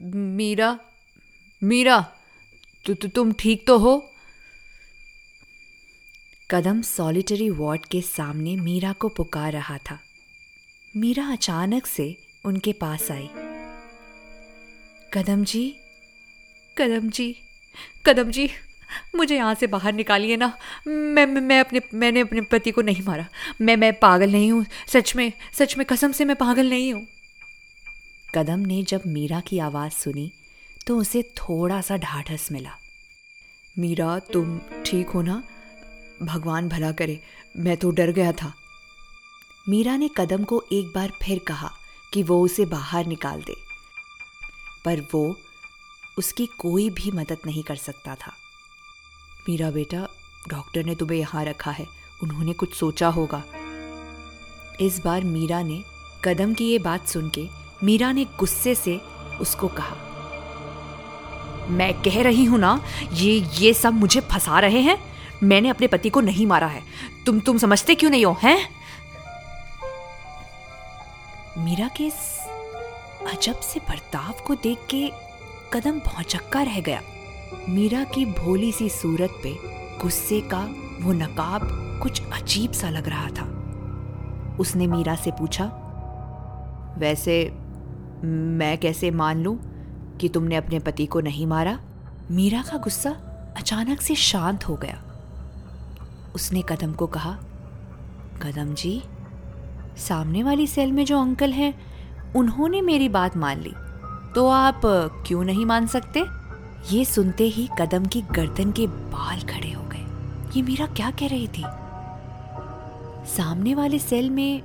मीरा मीरा तु, तु, तुम ठीक तो हो? कदम सॉलिटरी वार्ड के सामने मीरा को पुकार रहा था। मीरा अचानक से उनके पास आई। कदम जी कदम जी कदम जी मुझे यहाँ से बाहर निकालिए ना। मैं मैं अपने मैंने अपने पति को नहीं मारा। मैं मैं पागल नहीं हूँ। सच में सच में कसम से मैं पागल नहीं हूँ। कदम ने जब मीरा की आवाज़ सुनी तो उसे थोड़ा सा ढाढ़स मिला। मीरा, तुम ठीक हो ना? भगवान भला करे, मैं तो डर गया था। मीरा ने कदम को एक बार फिर कहा कि वो उसे बाहर निकाल दे, पर वो उसकी कोई भी मदद नहीं कर सकता था। मीरा बेटा, डॉक्टर ने तुम्हें यहाँ रखा है, उन्होंने कुछ सोचा होगा। इस बार मीरा ने कदम की ये बात सुन के मीरा ने गुस्से से उसको कहा, मैं कह रही हूँ ना, ये ये सब मुझे फंसा रहे हैं। मैंने अपने पति को नहीं मारा है। तुम तुम समझते क्यों नहीं हो, हैं? मीरा के अजब से बर्ताव को देख के कदम भौचक्का रह गया। मीरा की भोली सी सूरत पे गुस्से का वो नकाब कुछ अजीब सा लग रहा था। उसने मीरा से पूछा, वैसे मैं कैसे मान लूँ कि तुमने अपने पति को नहीं मारा? मीरा का गुस्सा अचानक से शांत हो गया। उसने कदम को कहा, कदम जी, सामने वाली सेल में जो अंकल हैं, उन्होंने मेरी बात मान ली। तो आप क्यों नहीं मान सकते? ये सुनते ही कदम की गर्दन के बाल खड़े हो गए। ये मीरा क्या कह रही थी? सामने वाले सेल में,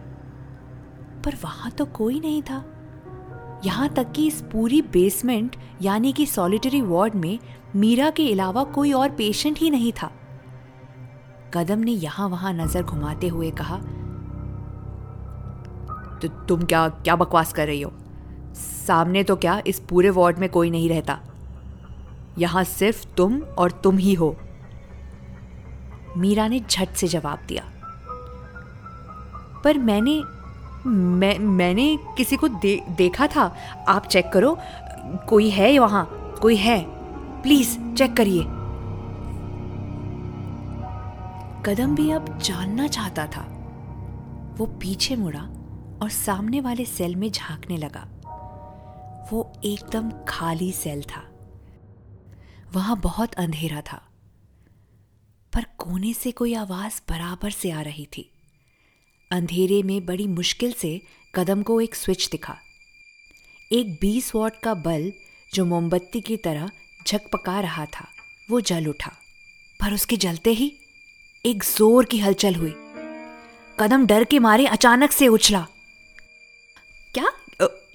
पर वहाँ तो कोई नहीं था। यहाँ तक कि इस पूरी बेसमेंट यानी कि सॉलिटरी वार्ड में, मीरा के अलावा कोई और पेशेंट ही नहीं था। कदम ने यहाँ वहाँ नज़र घुमाते हुए कहा तो तुम क्या क्या बकवास कर रही हो? सामने तो क्या इस पूरे वार्ड में कोई नहीं रहता? यहाँ सिर्फ़ तुम और तुम ही हो। मीरा ने झट से जवाब दिया, पर मैंने मैं मैंने किसी को दे, देखा था। आप चेक करो। कोई है वहाँ? कोई है? प्लीज़ चेक करिए। कदम भी अब जानना चाहता था। वो पीछे मुड़ा और सामने वाले सेल में झांकने लगा। वो एकदम खाली सेल था। वहाँ बहुत अंधेरा था। पर कोने से कोई आवाज़ बराबर से आ रही थी। अंधेरे में बड़ी मुश्किल से कदम को एक स्विच दिखा। एक 20 वॉट का बल्ब जो मोमबत्ती की तरह झकपका रहा था, वो जल उठा। पर उसके जलते ही एक ज़ोर की हलचल हुई। कदम डर के मारे अचानक से उछला। क्या?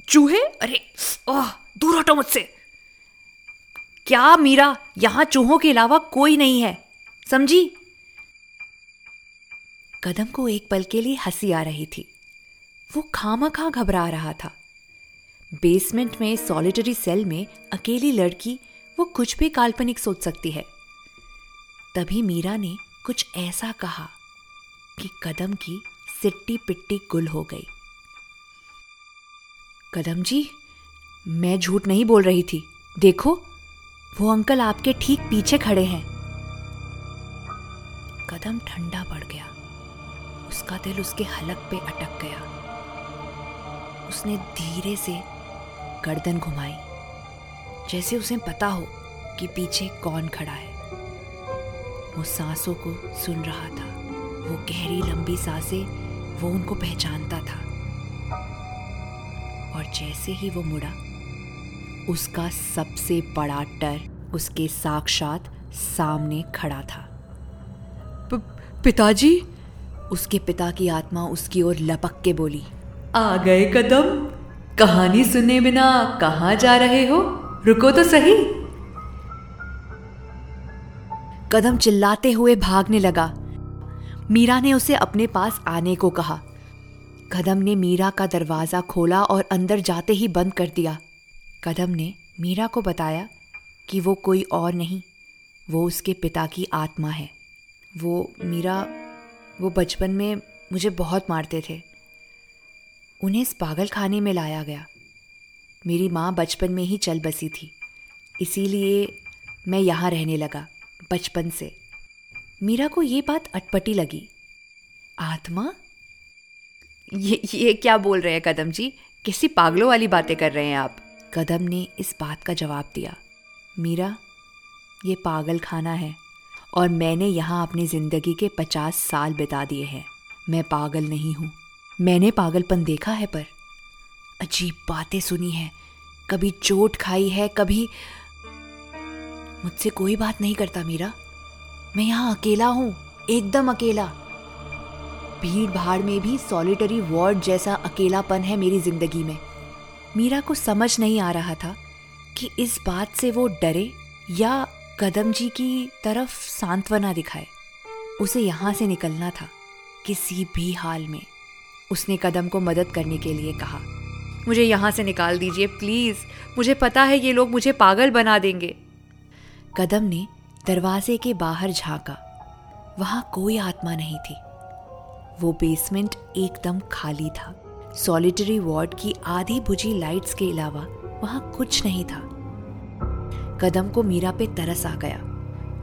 चूहे? अरे, ओह, दूर हटो मुझसे। क्या मीरा, यहाँ चूहों के अलावा कोई नहीं है, समझी? कदम को एक पल के लिए हँसी आ रही थी। वो खामा खा घबरा रहा था। बेसमेंट में सॉलिटरी सेल में अकेली लड़की वो कुछ भी काल्पनिक सोच सकती है। तभी मीरा ने कुछ ऐसा कहा कि कदम की सिट्टी पिट्टी गुल हो गई। कदम जी, मैं झूठ नहीं बोल रही थी। देखो, वो अंकल आपके ठीक पीछे खड़े हैं। कदम ठंडा पड़ गया। उसका दिल उसके हलक पे अटक गया। उसने धीरे से गर्दन घुमाई। जैसे उसे पता हो कि पीछे कौन खड़ा है। वो सांसों को सुन रहा था। वो गहरी लंबी साँसें, वो उनको पहचानता था। और जैसे ही वो मुड़ा, उसका सबसे बड़ा डर उसके साक्षात सामने खड़ा था। पिताजी? उसके पिता की आत्मा उसकी ओर लपक के बोली आ गए कदम। कहानी सुने बिना कहा जा रहे हो? रुको तो सही। कदम चिल्लाते हुए भागने लगा। मीरा ने उसे अपने पास आने को कहा। कदम ने मीरा का दरवाज़ा खोला और अंदर जाते ही बंद कर दिया। कदम ने मीरा को बताया कि वो कोई और नहीं वो उसके पिता की आत्मा है। वो मीरा वो बचपन में मुझे बहुत मारते थे। उन्हें इस पागल खाने में लाया गया। मेरी माँ बचपन में ही चल बसी थी। इसीलिए मैं यहाँ रहने लगा बचपन से। मीरा को ये बात अटपटी लगी। आत्मा? ये ये क्या बोल रहे हैं कदम जी? किसी पागलों वाली बातें कर रहे हैं आप। कदम ने इस बात का जवाब दिया। मीरा ये पागल खाना है। और मैंने यहाँ अपनी ज़िंदगी के पचास साल बिता दिए हैं। मैं पागल नहीं हूँ। मैंने पागलपन देखा है पर। अजीब बातें सुनी है। कभी चोट खाई है, कभी मुझसे कोई बात नहीं करता मीरा। मैं यहाँ अकेला हूँ, एकदम अकेला। भीड़ भाड़ में भी सॉलिटरी वार्ड जैसा अकेलापन है मेरी ज़िंदगी में। मीरा को समझ नहीं आ रहा था कि इस बात से वो डरे या कदम जी की तरफ़ सांत्वना दिखाए। उसे यहाँ से निकलना था, किसी भी हाल में। उसने कदम को मदद करने के लिए कहा, मुझे यहाँ से निकाल दीजिए, प्लीज़। मुझे पता है ये लोग मुझे पागल बना देंगे. कदम ने दरवाजे के बाहर झांका। वहाँ कोई आत्मा नहीं थी। वो बेसमेंट एकदम खाली था। सॉलिटरी वार्ड की आधी बुझी लाइट्स के अलावा वहाँ कुछ नहीं था। कदम को मीरा पे तरस आ गया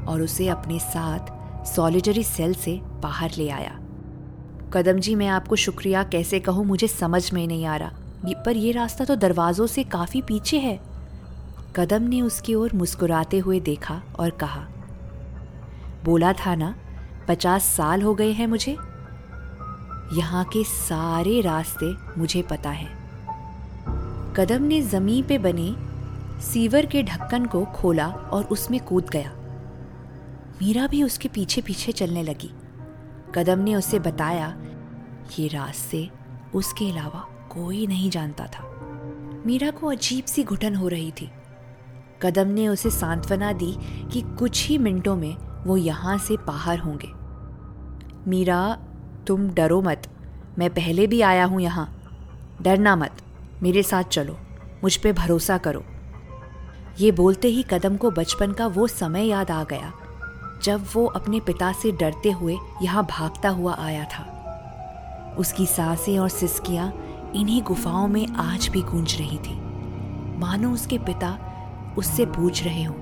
और उसे अपने साथ सॉलिटरी सेल से बाहर ले आया। कदम जी, मैं आपको शुक्रिया। कैसे कहूँ, मुझे समझ में नहीं आ रहा। पर यह रास्ता तो दरवाजों से काफ़ी पीछे है। कदम ने उसकी ओर मुस्कुराते हुए देखा और कहा, बोला था ना, पचास साल हो गए हैं मुझे। यहाँ के सारे रास्ते मुझे पता है। कदम ने ज़मीन पे बने सीवर के ढक्कन को खोला और उसमें कूद गया। मीरा भी उसके पीछे पीछे चलने लगी। कदम ने उसे बताया, ये रास्ते उसके अलावा कोई नहीं जानता था। मीरा को अजीब सी घुटन हो रही थी। कदम ने उसे सांत्वना दी कि कुछ ही मिनटों में वो यहाँ से बाहर होंगे। मीरा, तुम डरो मत। मैं पहले भी आया हूँ यहाँ। डरना मत। मेरे साथ चलो। मुझ पे भरोसा करो। ये बोलते ही कदम को बचपन का वो समय याद आ गया, जब वो अपने पिता से डरते हुए यहाँ भागता हुआ आया था। उसकी साँसें और सिसकियाँ इन्हीं गुफाओं में आज भी गूंज रही थी। मानो उसके पिता उससे पूछ रहे हों,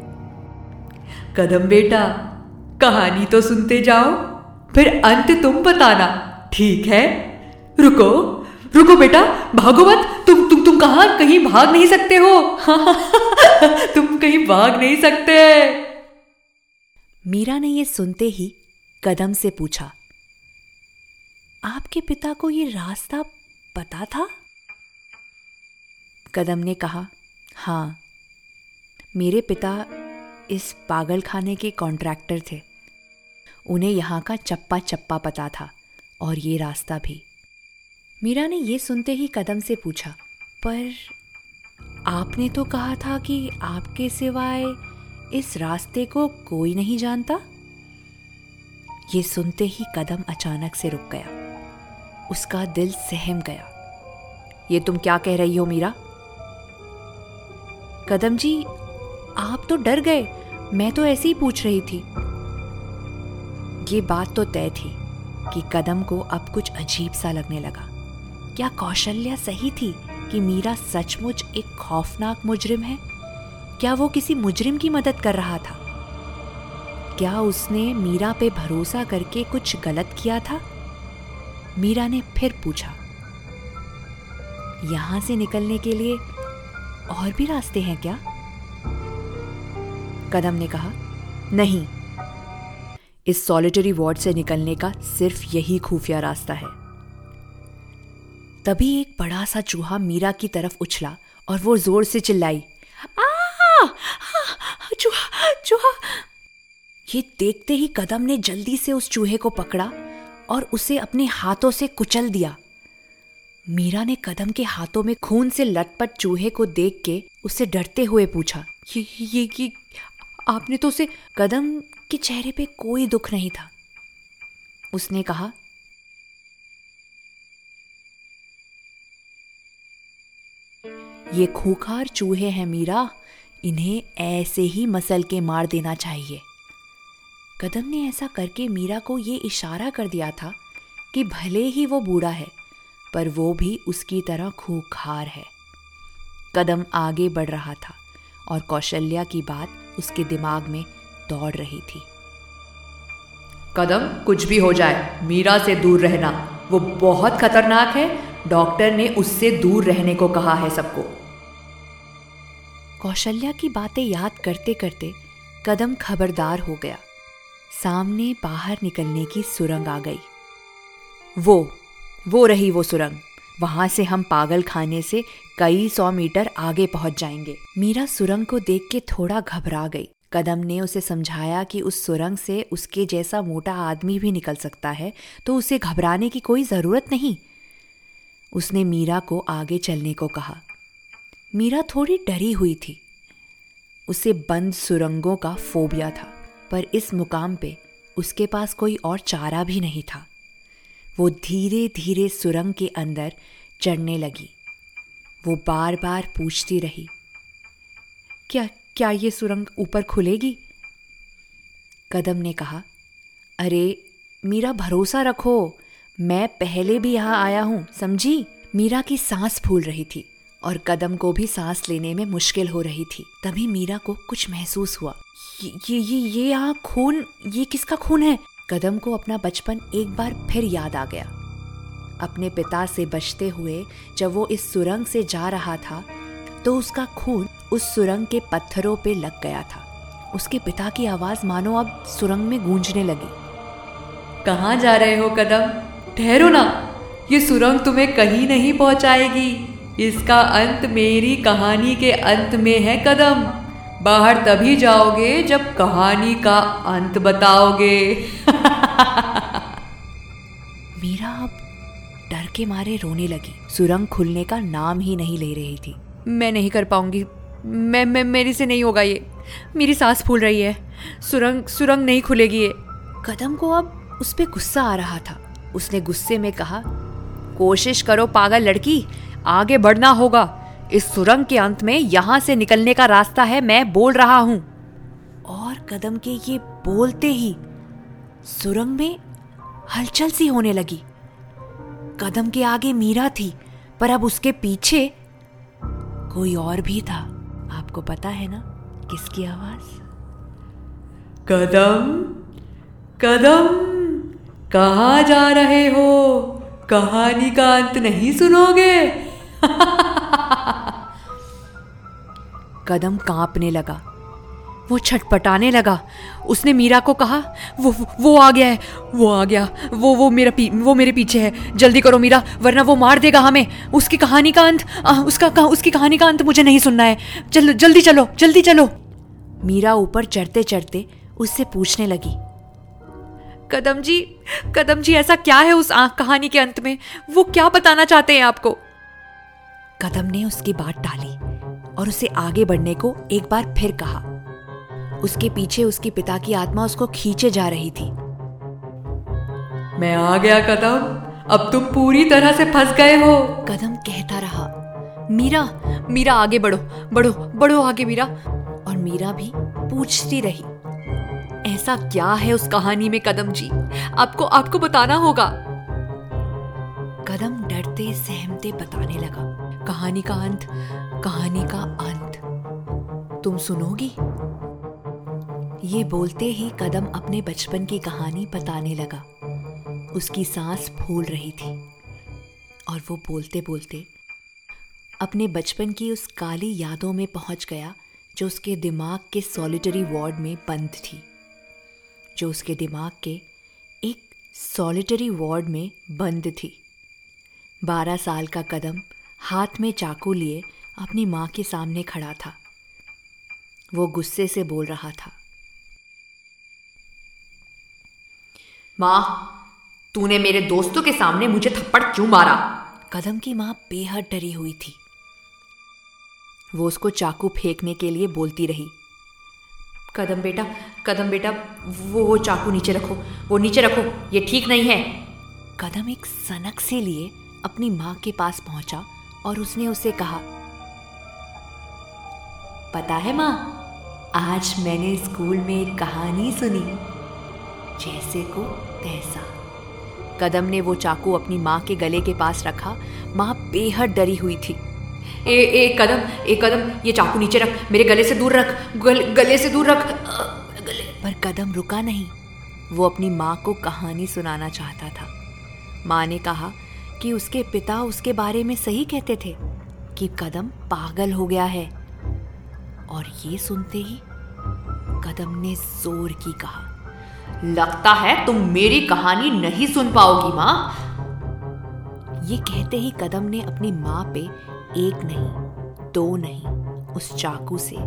कदम बेटा, कहानी तो सुनते जाओ, फिर अंत तुम बताना, ठीक है? रुको रुको बेटा, भागो मत, तुम तुम तुम कहा, कहीं भाग नहीं सकते हो? तुम कहीं भाग नहीं सकते। मीरा ने यह सुनते ही कदम से पूछा, आपके पिता को ये रास्ता पता था? कदम ने कहा हाँ मेरे पिता इस पागल खाने के कॉन्ट्रैक्टर थे। उन्हें यहाँ का चप्पा चप्पा पता था और ये रास्ता भी। मीरा ने ये सुनते ही कदम से पूछा, पर आपने तो कहा था कि आपके सिवाय इस रास्ते को कोई नहीं जानता? ये सुनते ही कदम अचानक से रुक गया। उसका दिल सहम गया। ये तुम क्या कह रही हो मीरा? कदम जी, आप तो डर गए। मैं तो ऐसे ही पूछ रही थी। ये बात तो तय थी कि कदम को अब कुछ अजीब सा लगने लगा। क्या कौशल्या सही थी? कि मीरा सचमुच एक खौफनाक मुजरिम है? क्या वो किसी मुजरिम की मदद कर रहा था? क्या उसने मीरा पे भरोसा करके कुछ गलत किया था? मीरा ने फिर पूछा, यहाँ से निकलने के लिए और भी रास्ते हैं क्या? कदम ने कहा, नहीं। इस सॉलिटरी वार्ड से निकलने का सिर्फ़ यही खुफिया रास्ता है। तभी एक बड़ा सा चूहा मीरा की तरफ़ उछला और वो ज़ोर से चिल्लाई। चूहा चूहा! ये देखते ही कदम ने जल्दी से उस चूहे को पकड़ा और उसे अपने हाथों से कुचल दिया। मीरा ने कदम के हाथों में खून से लटपट चूहे को देख के उससे डरते हुए पूछा ये ये, ये आपने तो उसे कदम के चेहरे पे कोई दुख नहीं था? उसने कहा ये खूखार चूहे हैं मीरा, इन्हें ऐसे ही मसल के मार देना चाहिए। कदम ने ऐसा करके मीरा को ये इशारा कर दिया था कि भले ही वो बूढ़ा है, पर वो भी उसकी तरह खूखार है। कदम आगे बढ़ रहा था और कौशल्या की बात उसके दिमाग में दौड़ रही थी। कदम, कुछ भी हो जाए, मीरा से दूर रहना। वो बहुत खतरनाक है। डॉक्टर ने उससे दूर रहने को कहा है सबको। कौशल्या की बातें याद करते करते कदम खबरदार हो गया। सामने बाहर निकलने की सुरंग आ गई। वो वो रही वो सुरंग। वहाँ से हम पागल खाने से कई सौ मीटर आगे पहुँच जाएँगे। मीरा सुरंग को देख के थोड़ा घबरा गई। कदम ने उसे समझाया कि उस सुरंग से उसके जैसा मोटा आदमी भी निकल सकता है तो उसे घबराने की कोई ज़रूरत नहीं। उसने मीरा को आगे चलने को कहा। मीरा थोड़ी डरी हुई थी। उसे बंद सुरंगों का फोबिया था, पर इस मुकाम पे उसके पास कोई और चारा भी नहीं था। वो धीरे धीरे सुरंग के अंदर चढ़ने लगी। वो बार बार पूछती रही, क्या क्या ये सुरंग ऊपर खुलेगी? कदम ने कहा, अरे, मीरा भरोसा रखो, मैं पहले भी यहाँ आया हूँ, समझी? मीरा की सांस फूल रही थी। और कदम को भी सांस लेने में मुश्किल हो रही थी। तभी मीरा को कुछ महसूस हुआ। ये ये ये, यहाँ खून ये किसका खून है? कदम को अपना बचपन एक बार फिर याद आ गया। अपने पिता से बचते हुए जब वो इस सुरंग से जा रहा था तो उसका खून उस सुरंग के पत्थरों पे लग गया था। उसके पिता की आवाज़ मानो अब सुरंग में गूंजने लगी। कहाँ जा रहे हो कदम? ठहरो ना। ये सुरंग तुम्हें कहीं नहीं पहुंचाएगी। इसका अंत मेरी कहानी के अंत में है कदम। बाहर तभी जाओगे जब कहानी का अंत बताओगे। मीरा अब डर के मारे रोने लगी। सुरंग खुलने का नाम ही नहीं ले रही थी। मैं नहीं कर पाऊँगी। मैं मैं मेरी से नहीं होगा ये। मेरी सांस फूल रही है। सुरंग सुरंग नहीं खुलेगी ये। कदम को अब उस पर गुस्सा आ रहा था। उसने गुस्से में कहा कोशिश करो पागल लड़की। आगे बढ़ना होगा। इस सुरंग के अंत में यहाँ से निकलने का रास्ता है, मैं बोल रहा हूँ। और कदम के ये बोलते ही सुरंग में हलचल सी होने लगी। कदम के आगे मीरा थी, पर अब उसके पीछे कोई और भी था। आपको पता है ना किसकी आवाज़? कदम कदम, कहा जा रहे हो? कहानी का अंत नहीं सुनोगे? कदम कांपने लगा। वो छटपटाने लगा। उसने मीरा को कहा वो वो आ गया है वो आ गया वो वो मेरा पी, वो मेरे पीछे है। जल्दी करो मीरा वरना वो मार देगा हमें। उसकी कहानी का अंत उसका उसकी कहानी का अंत मुझे नहीं सुनना है। चलो जल्दी चलो जल्दी चलो! मीरा ऊपर चढ़ते चढ़ते उससे पूछने लगी कदम जी कदम जी ऐसा क्या है उस कहानी के अंत में? वो क्या बताना चाहते हैं आपको? कदम ने उसकी बात टाली और उसे आगे बढ़ने को एक बार फिर कहा। उसके पीछे उसके पिता की आत्मा उसको खींचे जा रही थी। मैं आ गया कदम। अब तुम पूरी तरह से फंस गए हो। कदम कहता रहा मीरा मीरा आगे बढ़ो बढ़ो बढ़ो आगे मीरा। और मीरा भी पूछती रही ऐसा क्या है उस कहानी में कदम जी? आपको आपको बताना होगा? कदम डरते सहमते बताने लगा। कहानी का अंत, कहानी का अंत। तुम सुनोगी? ये बोलते ही कदम अपने बचपन की कहानी बताने लगा। उसकी सांस फूल रही थी और वो बोलते बोलते अपने बचपन की उस काली यादों में पहुँच गया, जो उसके दिमाग के सॉलिटरी वार्ड में बंद थी। जो उसके दिमाग के एक सॉलिटरी वार्ड में बंद थी। बारह साल का कदम हाथ में चाकू लिए अपनी माँ के सामने खड़ा था। वो गुस्से से बोल रहा था। माँ तूने मेरे दोस्तों के सामने मुझे थप्पड़ क्यों मारा? कदम की माँ बेहद डरी हुई थी। वो उसको चाकू फेंकने के लिए बोलती रही। कदम बेटा कदम बेटा वो वो चाकू नीचे रखो वो नीचे रखो ये ठीक नहीं है। कदम एक सनक से लिए अपनी माँ के पास पहुँचा और उसने उसे कहा पता है माँ आज मैंने स्कूल में एक कहानी सुनी जैसे को तैसा। कदम ने वो चाकू अपनी माँ के गले के पास रखा माँ बेहद डरी हुई थी। ए एक कदम एक कदम ये चाकू नीचे रख मेरे गले से दूर रख गल, गले से दूर रख गले पर कदम रुका नहीं। वो अपनी माँ को कहानी सुनाना चाहता था। माँ ने कहा कि उसके पिता उसके बारे में सही कहते थे कि कदम पागल हो गया है। और ये सुनते ही कदम ने ज़ोर की कहा, लगता है तुम मेरी कहानी नहीं सुन पाओगी, माँ। ये कहते ही कदम ने अपनी माँ पे एक नहीं, दो नहीं, उस चाकू से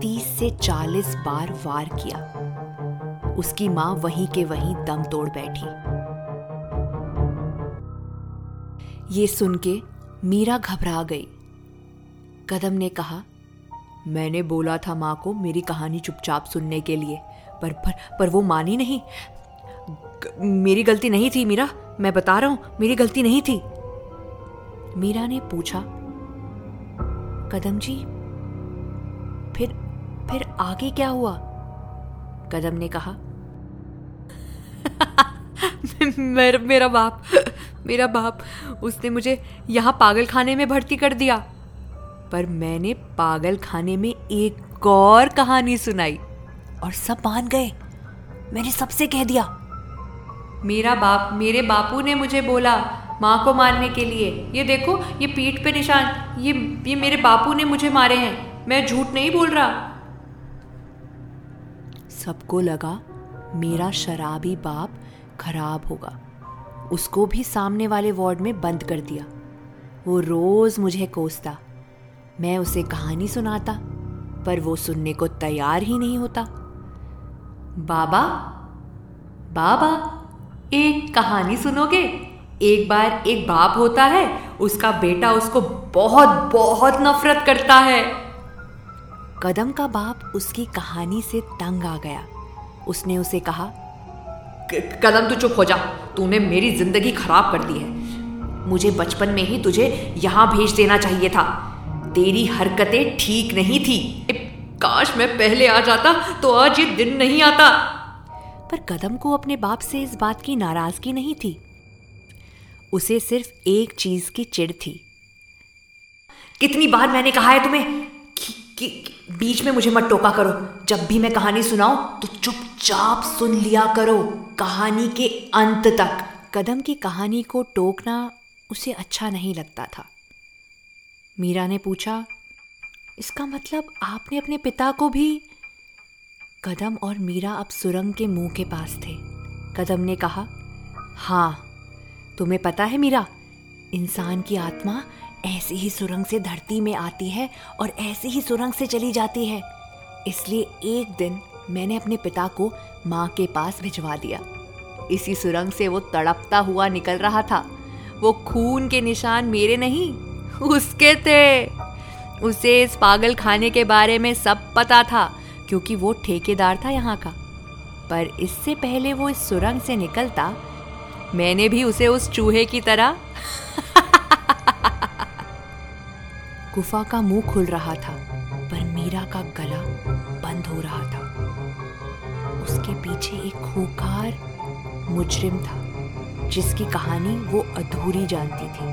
तीस से चालीस बार वार किया। उसकी माँ वहीं के वहीं दम तोड़ बैठी। ये सुन के मीरा घबरा गई। कदम ने कहा मैंने बोला था माँ को मेरी कहानी चुपचाप सुनने के लिए पर पर पर वो मानी नहीं। ग, मेरी गलती नहीं थी मीरा मैं बता रहा हूँ मेरी गलती नहीं थी। मीरा ने पूछा कदम जी फिर फिर आगे क्या हुआ? कदम ने कहा मेरा मेरा बाप मेरा बाप, उसने मुझे यहाँ पागल खाने में भर्ती कर दिया। पर मैंने पागल खाने में एक और कहानी सुनाई और सब मान गए। मैंने सबसे कह दिया, मेरा बाप, मेरे बापू ने मुझे बोला माँ को मारने के लिए। ये देखो, ये पीठ पे निशान, ये ये मेरे बापू ने मुझे मारे हैं। मैं झूठ नहीं बोल रहा। सबको लगा मेरा शराबी बाप खराब होगा। उसको भी सामने वाले वार्ड में बंद कर दिया। वो रोज मुझे कोसता। मैं उसे कहानी सुनाता, पर वो सुनने को तैयार ही नहीं होता। बाबा बाबा, एक कहानी सुनोगे? एक बार एक बाप होता है, उसका बेटा उसको बहुत बहुत नफरत करता है। कदम का बाप उसकी कहानी से तंग आ गया। उसने उसे कहा कदम तू चुप हो जा। तूने मेरी ज़िंदगी खराब कर दी है। मुझे बचपन में ही तुझे यहाँ भेज देना चाहिए था। तेरी हरकतें ठीक नहीं थी। काश मैं पहले आ जाता तो आज ये दिन नहीं आता। पर कदम को अपने बाप से इस बात की नाराज़गी नहीं थी। उसे सिर्फ़ एक चीज़ की चिड़ थी। कितनी बार मैंने कहा है तुम्हें कि, बीच में मुझे मत टोका करो। जब भी मैं कहानी सुनाऊं तो चुपचाप सुन लिया करो कहानी के अंत तक। कदम की कहानी को टोकना उसे अच्छा नहीं लगता था। मीरा ने पूछा इसका मतलब आपने अपने पिता को भी कदम और मीरा अब सुरंग के मुँह के पास थे। कदम ने कहा हाँ तुम्हें पता है मीरा इंसान की आत्मा ऐसी ही सुरंग से धरती में आती है और ऐसी ही सुरंग से चली जाती है। इसलिए एक दिन मैंने अपने पिता को माँ के पास भिजवा दिया। इसी सुरंग से वो तड़पता हुआ निकल रहा था। वो खून के निशान मेरे नहीं, उसके थे। उसे इस पागल खाने के बारे में सब पता था, क्योंकि वो ठेकेदार था यहाँ का। पर इससे पहले वो इस सुरंग से निकलता, मैंने भी उसे उस चूहे की तरह गुफा का मुँह खुल रहा था, पर मीरा का गला बंद हो रहा था। उसके पीछे एक खूकार मुजरिम था, जिसकी कहानी वो अधूरी जानती थी।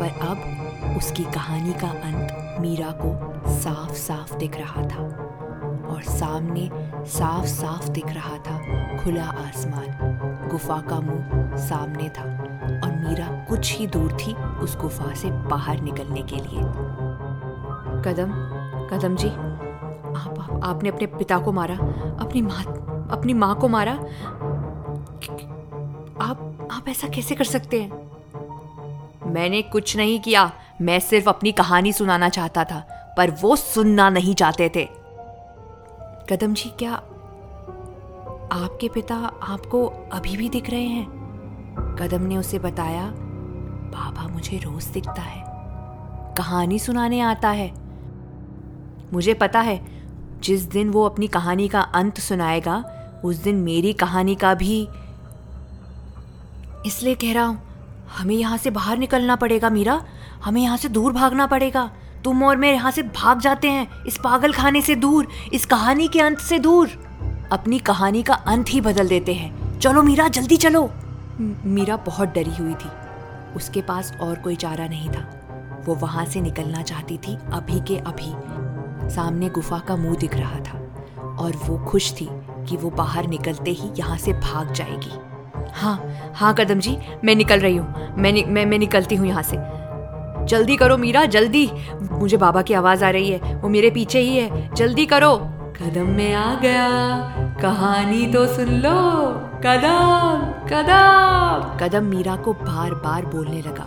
पर अब उसकी कहानी का अंत मीरा को साफ़ साफ़ दिख रहा था और सामने साफ़ साफ़ दिख रहा था खुला आसमान। गुफा का मुँह सामने था और मीरा कुछ ही दूर थी उस गुफा से बाहर निकलने के लिए। कदम कदम जी आप, आप आपने अपने पिता को मारा अपनी माँ अपनी माँ को मारा। आप आप ऐसा कैसे कर सकते हैं? मैंने कुछ नहीं किया। मैं सिर्फ़ अपनी कहानी सुनाना चाहता था पर वो सुनना नहीं चाहते थे। कदम जी क्या आपके पिता आपको अभी भी दिख रहे हैं? कदम ने उसे बताया बाबा मुझे रोज दिखता है। कहानी सुनाने आता है। मुझे पता है, जिस दिन वो अपनी कहानी का अंत सुनाएगा, उस दिन मेरी कहानी का भी। इसलिए कह रहा हूँ, हमें यहाँ से बाहर निकलना पड़ेगा मीरा, हमें यहाँ से दूर भागना पड़ेगा। तुम और मैं यहाँ से भाग जाते हैं, इस पागल खाने से दूर, इस कहानी के अंत से दूर। अपनी कहानी का अंत ही बदल देते हैं। चलो मीरा, जल्दी चलो। मीरा बहुत डरी हुई थी। उसके पास और कोई चारा नहीं था। वो वहाँ से निकलना चाहती थी, अभी के अभी। सामने गुफा का मुँह दिख रहा था और वो खुश थी कि वो बाहर निकलते ही यहाँ से भाग जाएगी। हाँ हाँ कदम जी मैं निकल रही हूँ। मैं, नि, मैं मैं निकलती हूँ यहाँ से। जल्दी करो मीरा जल्दी। मुझे बाबा की आवाज़ आ रही है। वो मेरे पीछे ही है। जल्दी करो। कदम में आ गया। कहानी तो सुन लो। कदम कदम। कदम मीरा को बार बार बोलने लगा।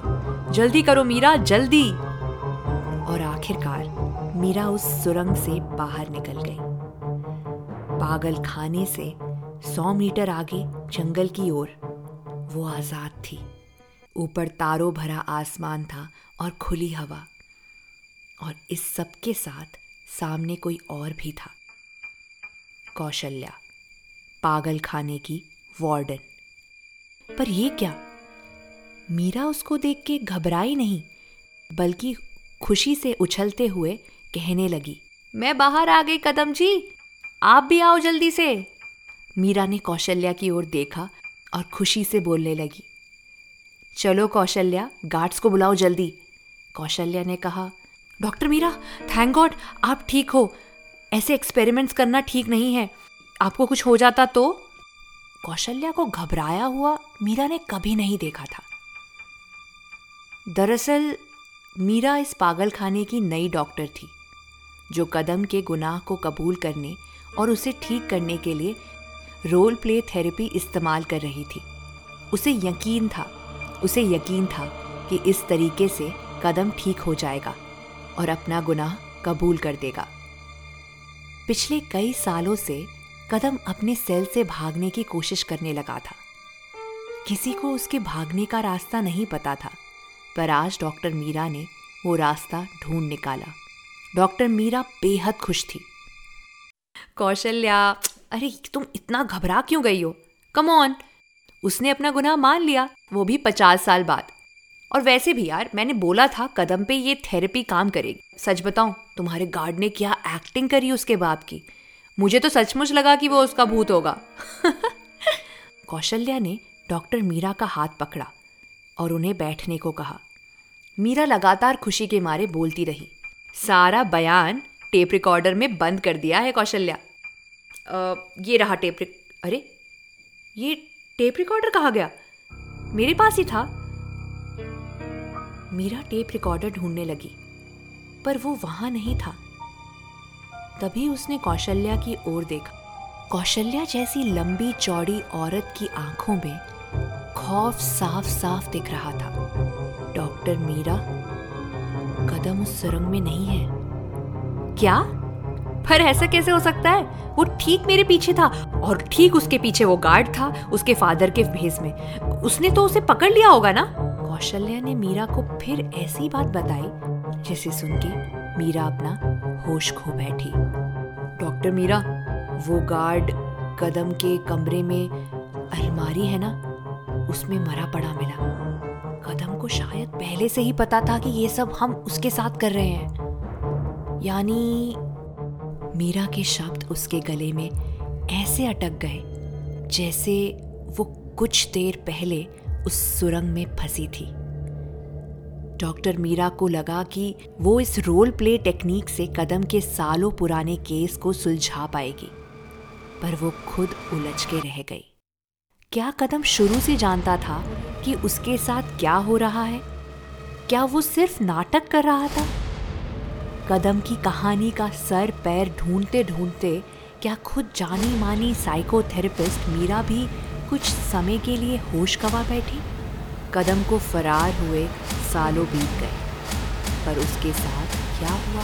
जल्दी करो मीरा जल्दी। और आखिरकार मीरा उस सुरंग से बाहर निकल गई। पागल खाने से सौ मीटर आगे जंगल की ओर वो आज़ाद थी। ऊपर तारों भरा आसमान था और खुली हवा। और इस सब के साथ सामने कोई और भी था। कौशल्या, पागल खाने की वार्डन। पर ये क्या? मीरा उसको देख के घबराई नहीं, बल्कि खुशी से उछलते हुए कहने लगी। मैं बाहर आ गई, कदम जी। आप भी आओ जल्दी से। मीरा ने कौशल्या की ओर देखा और खुशी से बोलने लगी। चलो कौशल्या, गार्ड्स को बुलाओ जल्दी। कौशल्या ने कहा, डॉक्टर मीरा, थैंक गॉड, आप ठीक हो। ऐसे एक्सपेरिमेंट्स करना ठीक नहीं है। आपको कुछ हो जाता तो? कौशल्या को घबराया हुआ मीरा ने कभी नहीं देखा था। दरअसल, मीरा इस पागल खाने की नई डॉक्टर थी। जो कदम के गुनाह को कबूल करने और उसे ठीक करने के लिए रोल प्ले थेरेपी इस्तेमाल कर रही थी। उसे यकीन था, उसे यकीन था कि इस तरीके से कदम ठीक हो जाएगा और अपना गुनाह कबूल कर देगा। पिछले कई सालों से कदम अपने सेल से भागने की कोशिश करने लगा था। किसी को उसके भागने का रास्ता नहीं पता था, पर आज डॉक्टर मीरा ने वो रास्ता ढूंढ निकाला। डॉक्टर मीरा बेहद खुश थी। कौशल्या, अरे, तुम इतना घबरा क्यों गई हो? कम ऑन उसने अपना गुनाह मान लिया, वो भी पचास साल बाद। और वैसे भी यार, मैंने बोला था, कदम पे ये थेरेपी काम करेगी। सच बताऊँ, तुम्हारे गार्ड ने क्या एक्टिंग करी उसके बाप की? मुझे तो सचमुच लगा कि वो उसका भूत होगा। कौशल्या ने डॉक्टर मीरा का हाथ पकड़ा और उन्हें बैठने को कहा। मीरा लगातार खुशी के मारे बोलती रही। सारा बयान टेप रिकॉर्डर में बंद कर दिया है कौशल्या। ये रहा टेप रिक... अरे, ये टेप रिकॉर्डर कहाँ गया? मेरे पास ही था। मीरा टेप रिकॉर्डर ढूँढने लगी, पर वो वहाँ नहीं था। तभी उसने कौशल्या की ओर देखा। कौशल्या जैसी लंबी चौड़ी औरत की आँखों में खौफ साफ़ साफ़ दिख रहा था। डॉक्टर मीरा कदम उस सुरंग में नहीं है। क्या? पर ऐसा कैसे हो सकता है? वो ठीक मेरे पीछे था और ठीक उसके पीछे वो गार्ड था उसके फादर के भेस में। उसने तो उसे पकड़ लिया होगा ना? कौशल्या ने मीरा को फिर ऐसी बात बताई, जिसे सुन के मीरा अपना होश खो बैठी। डॉक्टर मीरा, वो गार्ड कदम के कमरे में अलमारी है ना? उसमें मरा पड़ा मिला। कदम को शायद पहले से ही पता था कि ये सब हम उसके साथ कर रहे हैं। यानी, मीरा के शब्द उसके गले में ऐसे अटक गए, जैसे वो कुछ देर पहले उस सुरंग में फंसी थी। डॉक्टर मीरा को लगा कि वो इस रोल प्ले टेक्निक से कदम के सालों पुराने केस को सुलझा पाएगी, पर वो खुद उलझ के रह गई। क्या कदम शुरू से जानता था कि उसके साथ क्या हो रहा है? क्या वो सिर्फ़ नाटक कर रहा था? कदम की कहानी का सर पैर ढूंढते ढूंढते क्या खुद जानी मानी साइकोथेरेपिस्ट मीरा भी कुछ समय के लिए होश गवा बैठी? कदम को फरार हुए सालों बीत गए। पर उसके साथ क्या हुआ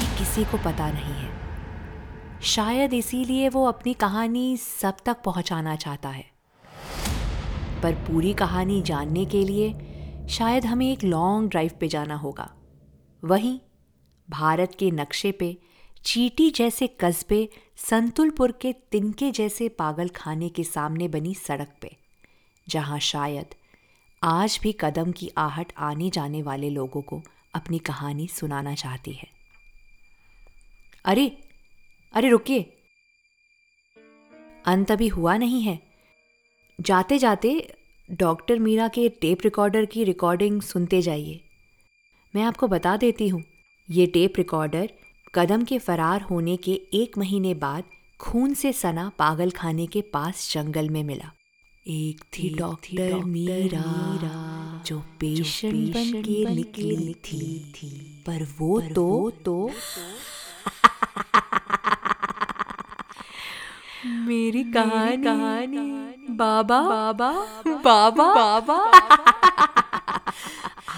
ये किसी को पता नहीं है। शायद इसीलिए वो अपनी कहानी सब तक पहुंचाना चाहता है। पर पूरी कहानी जानने के लिए शायद हमें एक लॉन्ग ड्राइव पे जाना होगा। वहीं, भारत के नक्शे पे, चीटी जैसे कस्बे संतुलपुर के तिनके जैसे पागल खाने के सामने बनी सड़क पे, जहाँ शायद आज भी कदम की आहट आने जाने वाले लोगों को अपनी कहानी सुनाना चाहती है। अरे अरे रुकिए। अंत अभी हुआ नहीं है। जाते जाते डॉक्टर मीरा के टेप रिकॉर्डर की रिकॉर्डिंग सुनते जाइए। मैं आपको बता देती हूँ ये टेप रिकॉर्डर कदम के फरार होने के एक महीने बाद खून से सना पागल खाने के पास जंगल में मिला। एक थी डॉक्टर मीरा मीरा जो पेशेंट बन के निकली थी। थी। पर वो पर तो तो मेरी कहानी कहानी बाबा बाबा बाबा। बाबा।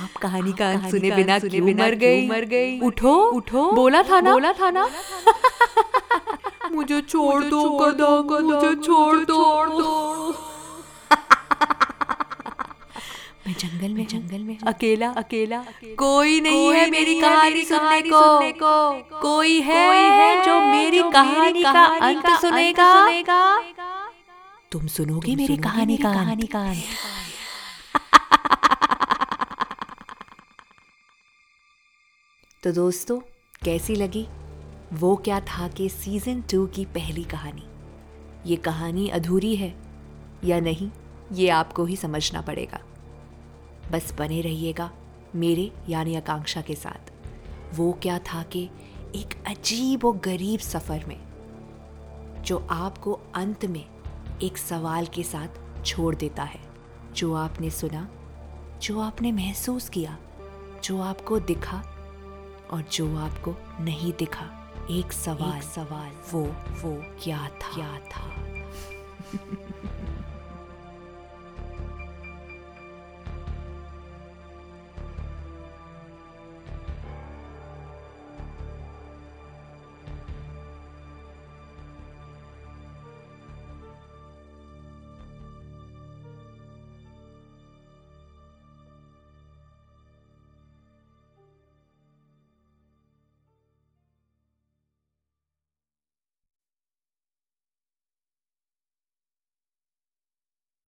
आप कहानी का अंत सुने बिना सुने क्यों बिना मर गई? मर गई? उठो उठो। बोला था ना? बोला था ना? मुझे छोड़ दो मुझे छोड़ दो मैं जंगल में जंगल में। अकेला अकेला। कोई नहीं है मेरी कहानी सुनने को। कोई है जो मेरी कहानी का अंत सुनेगा। तुम सुनोगे मेरी कहानी का कहानी का तो दोस्तों कैसी लगी? वो क्या था कि सीज़न टू की पहली कहानी? ये कहानी अधूरी है या नहीं ये आपको ही समझना पड़ेगा। बस बने रहिएगा मेरे यानी आकांक्षा के साथ। वो क्या था कि एक अजीब और गरीब सफ़र में जो आपको अंत में एक सवाल के साथ छोड़ देता है। जो आपने सुना जो आपने महसूस किया जो आपको दिखा और जो आपको नहीं दिखा। एक सवाल एक सवाल। वो वो क्या था? क्या था?